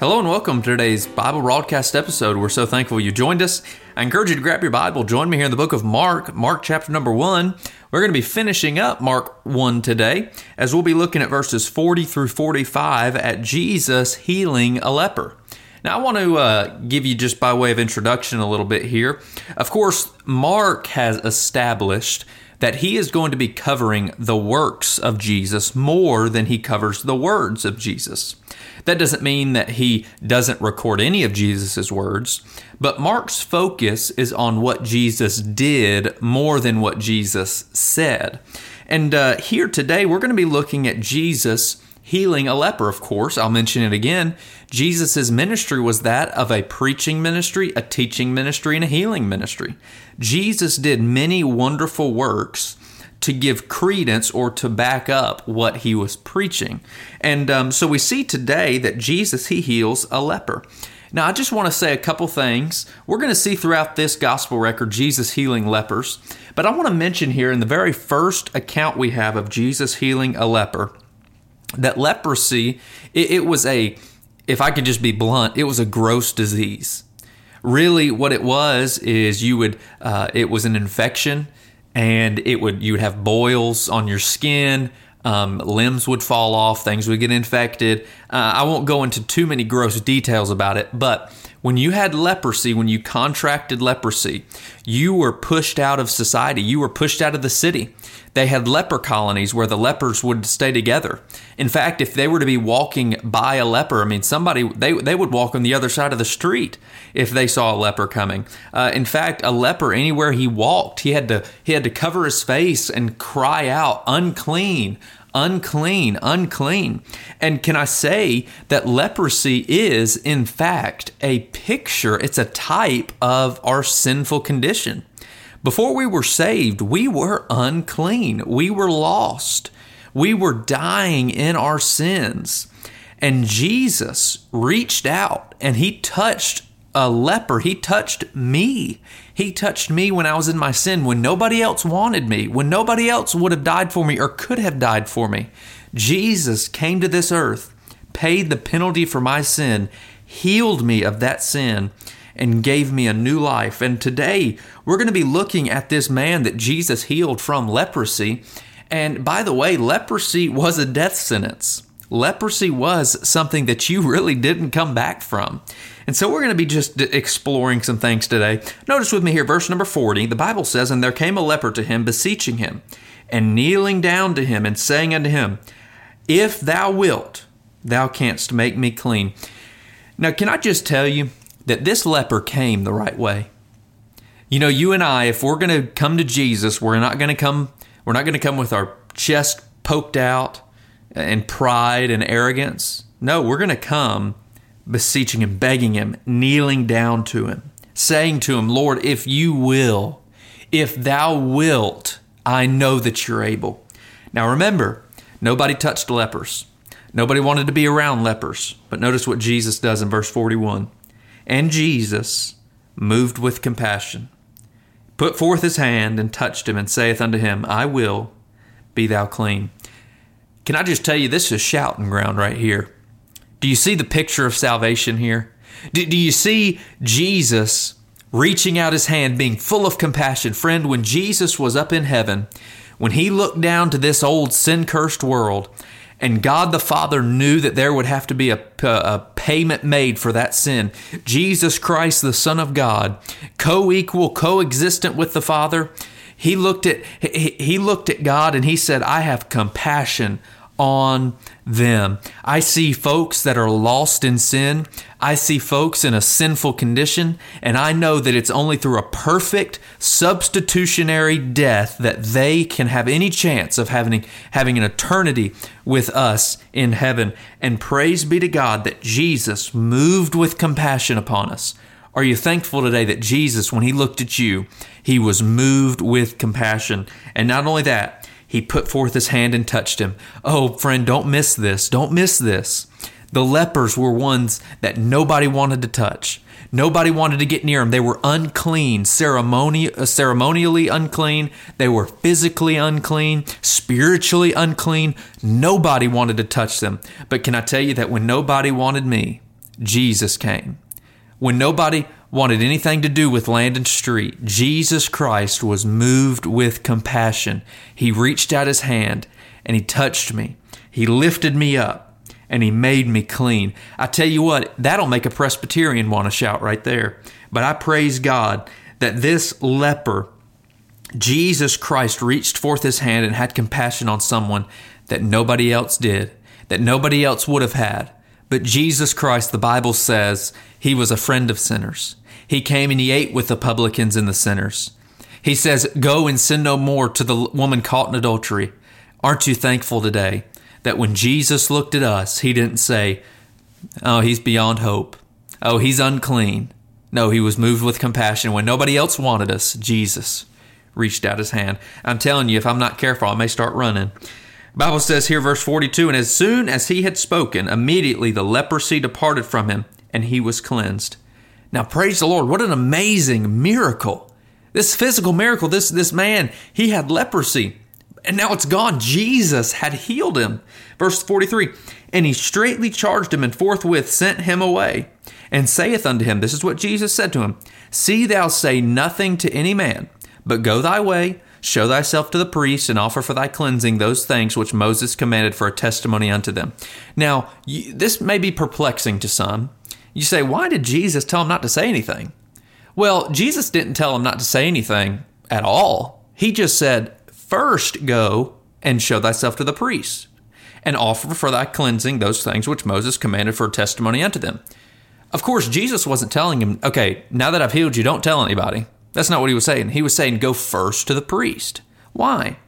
Hello and welcome to today's Bible broadcast episode. We're so thankful you joined us. I encourage you to grab your Bible. Join me here in the book of Mark, Mark chapter number one. We're going to be finishing up Mark 1 today as we'll be looking at verses 40 through 45 at Jesus healing a leper. Now, I want to uh, give you just by way of introduction a little bit here. Of course, Mark has established that he is going to be covering the works of Jesus more than he covers the words of Jesus. That doesn't mean that he doesn't record any of Jesus' words, but Mark's focus is on what Jesus did more than what Jesus said. And uh, here today, we're going to be looking at Jesus healing a leper, of course. I'll mention it again. Jesus' ministry was that of a preaching ministry, a teaching ministry, and a healing ministry. Jesus did many wonderful works to give credence or to back up what he was preaching. And um, so we see today that Jesus, he heals a leper. Now, I just want to say a couple things. We're going to see throughout this gospel record Jesus healing lepers, but I want to mention here in the very first account we have of Jesus healing a leper that leprosy, it, it was a, if I could just be blunt, it was a gross disease. Really, what it was is you would, uh, it was an infection, and it would you would have boils on your skin. Um, limbs would fall off, things would get infected. Uh, I won't go into too many gross details about it, but when you had leprosy, when you contracted leprosy, you were pushed out of society. You were pushed out of the city. They had leper colonies where the lepers would stay together. In fact, if they were to be walking by a leper, I mean, somebody, they, they would walk on the other side of the street if they saw a leper coming. Uh, in fact, a leper, anywhere he walked, he had to, he had to cover his face and cry out, unclean, unclean, unclean. And can I say that leprosy is, in fact, a picture, it's a type of our sinful condition. Before we were saved, we were unclean, we were lost, we were dying in our sins. And Jesus reached out and he touched a leper. He touched me. He touched me when I was in my sin, when nobody else wanted me, when nobody else would have died for me or could have died for me. Jesus came to this earth, paid the penalty for my sin, healed me of that sin, and gave me a new life. And today we're going to be looking at this man that Jesus healed from leprosy. And by the way, leprosy was a death sentence. Leprosy was something that you really didn't come back from. And so we're going to be just exploring some things today. Notice with me here, verse number 40, the Bible says, And there came a leper to him, beseeching him, and kneeling down to him, and saying unto him, If thou wilt, thou canst make me clean. Now, can I just tell you that this leper came the right way? You know, you and I, if we're going to come to Jesus, we're not going to come, we're not going to come with our chest poked out and pride and arrogance. No, we're going to come beseeching him, begging him, kneeling down to him, saying to him, Lord, if you will, if thou wilt, I know that you're able. Now remember, nobody touched lepers. Nobody wanted to be around lepers. But notice what Jesus does in verse 41. And Jesus, moved with compassion, put forth his hand and touched him and saith unto him, I will, be thou clean. Can I just tell you, this is shouting ground right here. Do you see the picture of salvation here? Do, do you see Jesus reaching out his hand, being full of compassion? Friend, when Jesus was up in heaven, when he looked down to this old sin cursed world, and God the Father knew that there would have to be a, a, payment made for that sin. Jesus Christ, the Son of God, co equal, coexistent with the Father, he looked at he, he looked at God and he said, "I have compassion on them. I see folks that are lost in sin. I see folks in a sinful condition, and I know that it's only through a perfect substitutionary death that they can have any chance of having, having an eternity with us in heaven. And praise be to God that Jesus moved with compassion upon us. Are you thankful today that Jesus, when he looked at you, he was moved with compassion? And not only that, he put forth his hand and touched him. Oh, friend, don't miss this. Don't miss this. The lepers were ones that nobody wanted to touch. Nobody wanted to get near them. They were unclean, ceremoni- uh, ceremonially unclean. They were physically unclean, spiritually unclean. Nobody wanted to touch them. But can I tell you that when nobody wanted me, Jesus came. When nobody wanted anything to do with Landon Street, Jesus Christ was moved with compassion. He reached out his hand and he touched me. He lifted me up and he made me clean. I tell you what, that'll make a Presbyterian want to shout right there. But I praise God that this leper, Jesus Christ, reached forth his hand and had compassion on someone that nobody else did, that nobody else would have had. But Jesus Christ, the Bible says, he was a friend of sinners. He came and he ate with the publicans and the sinners. He says, Go and sin no more to the woman caught in adultery. Aren't you thankful today that when Jesus looked at us, he didn't say, Oh, he's beyond hope. Oh, he's unclean. No, he was moved with compassion. When nobody else wanted us, Jesus reached out his hand. I'm telling you, if I'm not careful, I may start running. Bible says here, verse 42, and as soon as he had spoken, immediately the leprosy departed from him, and he was cleansed. Now, praise the Lord. What an amazing miracle. This physical miracle, this, this man, he had leprosy, and now it's gone. Jesus had healed him. Verse 43, and he straightly charged him, and forthwith sent him away, and saith unto him, This is what Jesus said to him See thou say nothing to any man, but go thy way Show thyself to the priest and offer for thy cleansing those things which Moses commanded for a testimony unto them. Now, this may be perplexing to some. You say, why did Jesus tell him not to say anything? Well, Jesus didn't tell him not to say anything at all. He just said, first go and show thyself to the priest and offer for thy cleansing those things which Moses commanded for a testimony unto them. Of course, Jesus wasn't telling him, okay, now that I've healed you, don't tell anybody. That's not what he was saying. He was saying go first to the priest. Why?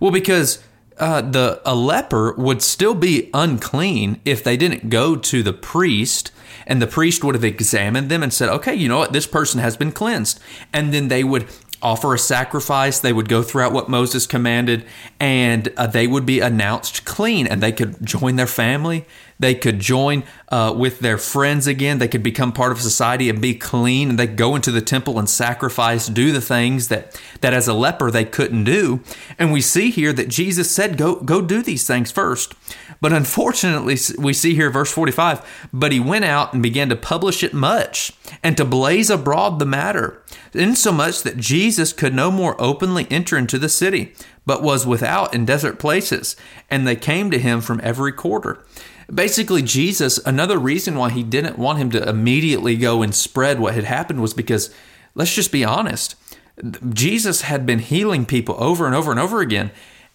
Well, because uh, the a leper would still be unclean if they didn't go to the priest and the priest would have examined them and said, okay, you know what, this person has been cleansed. And then they would offer a sacrifice. They would go throughout what Moses commanded, and uh, they would be announced clean, and they could join their family. They could join uh, with their friends again. They could become part of society and be clean, and they go into the temple and sacrifice, do the things that that as a leper they couldn't do. And we see here that Jesus said, "Go, go, do these things first. But unfortunately, we see here, verse 45, but he went out and began to publish it much and to blaze abroad the matter, insomuch that Jesus could no more openly enter into the city, but was without in desert places, and they came to him from every quarter. Basically, Jesus, another reason why he didn't want him to immediately go and spread what had happened was because, let's just be honest, Jesus had been healing people over and over and over again.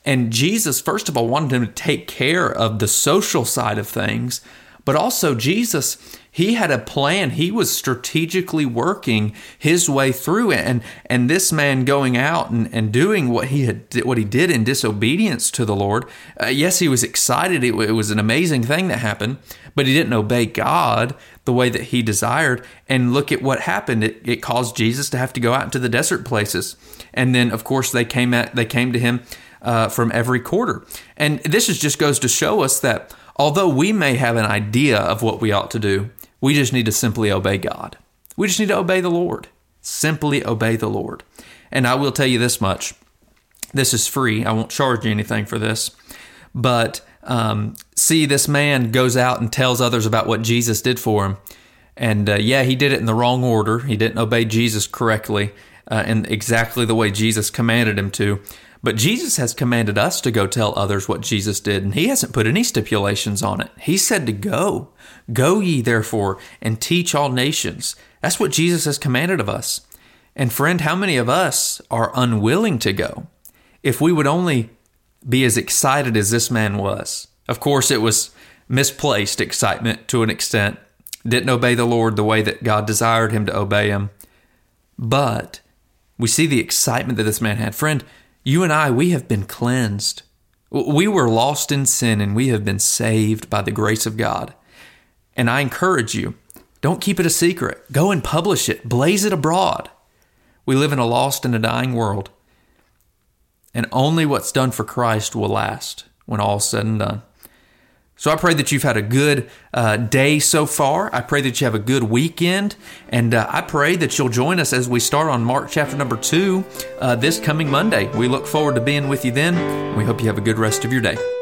And Jesus, first of all, wanted him to take care of the social side of things, but also Jesus, he had a plan. He was strategically working his way through it. And and this man going out and, and doing what he had what he did in disobedience to the Lord. Uh, yes, he was excited. It, it was an amazing thing that happened, but he didn't obey God the way that he desired. And look at what happened. It, it caused Jesus to have to go out into the desert places. And then, of course, they came at they came to him uh, from every quarter. And this is just goes to show us that although we may have an idea of what we ought to do, we just need to simply obey God. We just need to obey the Lord. Simply obey the Lord. And I will tell you this much this is free. I won't charge you anything for this. But um, see, this man goes out and tells others about what Jesus did for him. And uh, yeah, he did it in the wrong order. He didn't obey Jesus correctly uh, in exactly the way Jesus commanded him to. But Jesus has commanded us to go tell others what Jesus did, and he hasn't put any stipulations on it. He said to go. Go ye therefore and teach all nations. That's what Jesus has commanded of us. And friend, how many of us are unwilling to go? If we would only be as excited as this man was. Of course, it was misplaced excitement to an extent. Didn't obey the Lord the way that God desired him to obey him. But we see the excitement that this man had. Friend, you and I, we have been cleansed. We were lost in sin and we have been saved by the grace of God. And I encourage you, don't keep it a secret. Go and publish it, blaze it abroad. We live in a lost and a dying world. And only what's done for Christ will last when all's said and done. So I pray that you've had a good uh, day so far. I pray that you have a good weekend. And uh, I pray that you'll join us as we start on Mark chapter number two uh, this coming Monday. We look forward to being with you then. We hope you have a good rest of your day.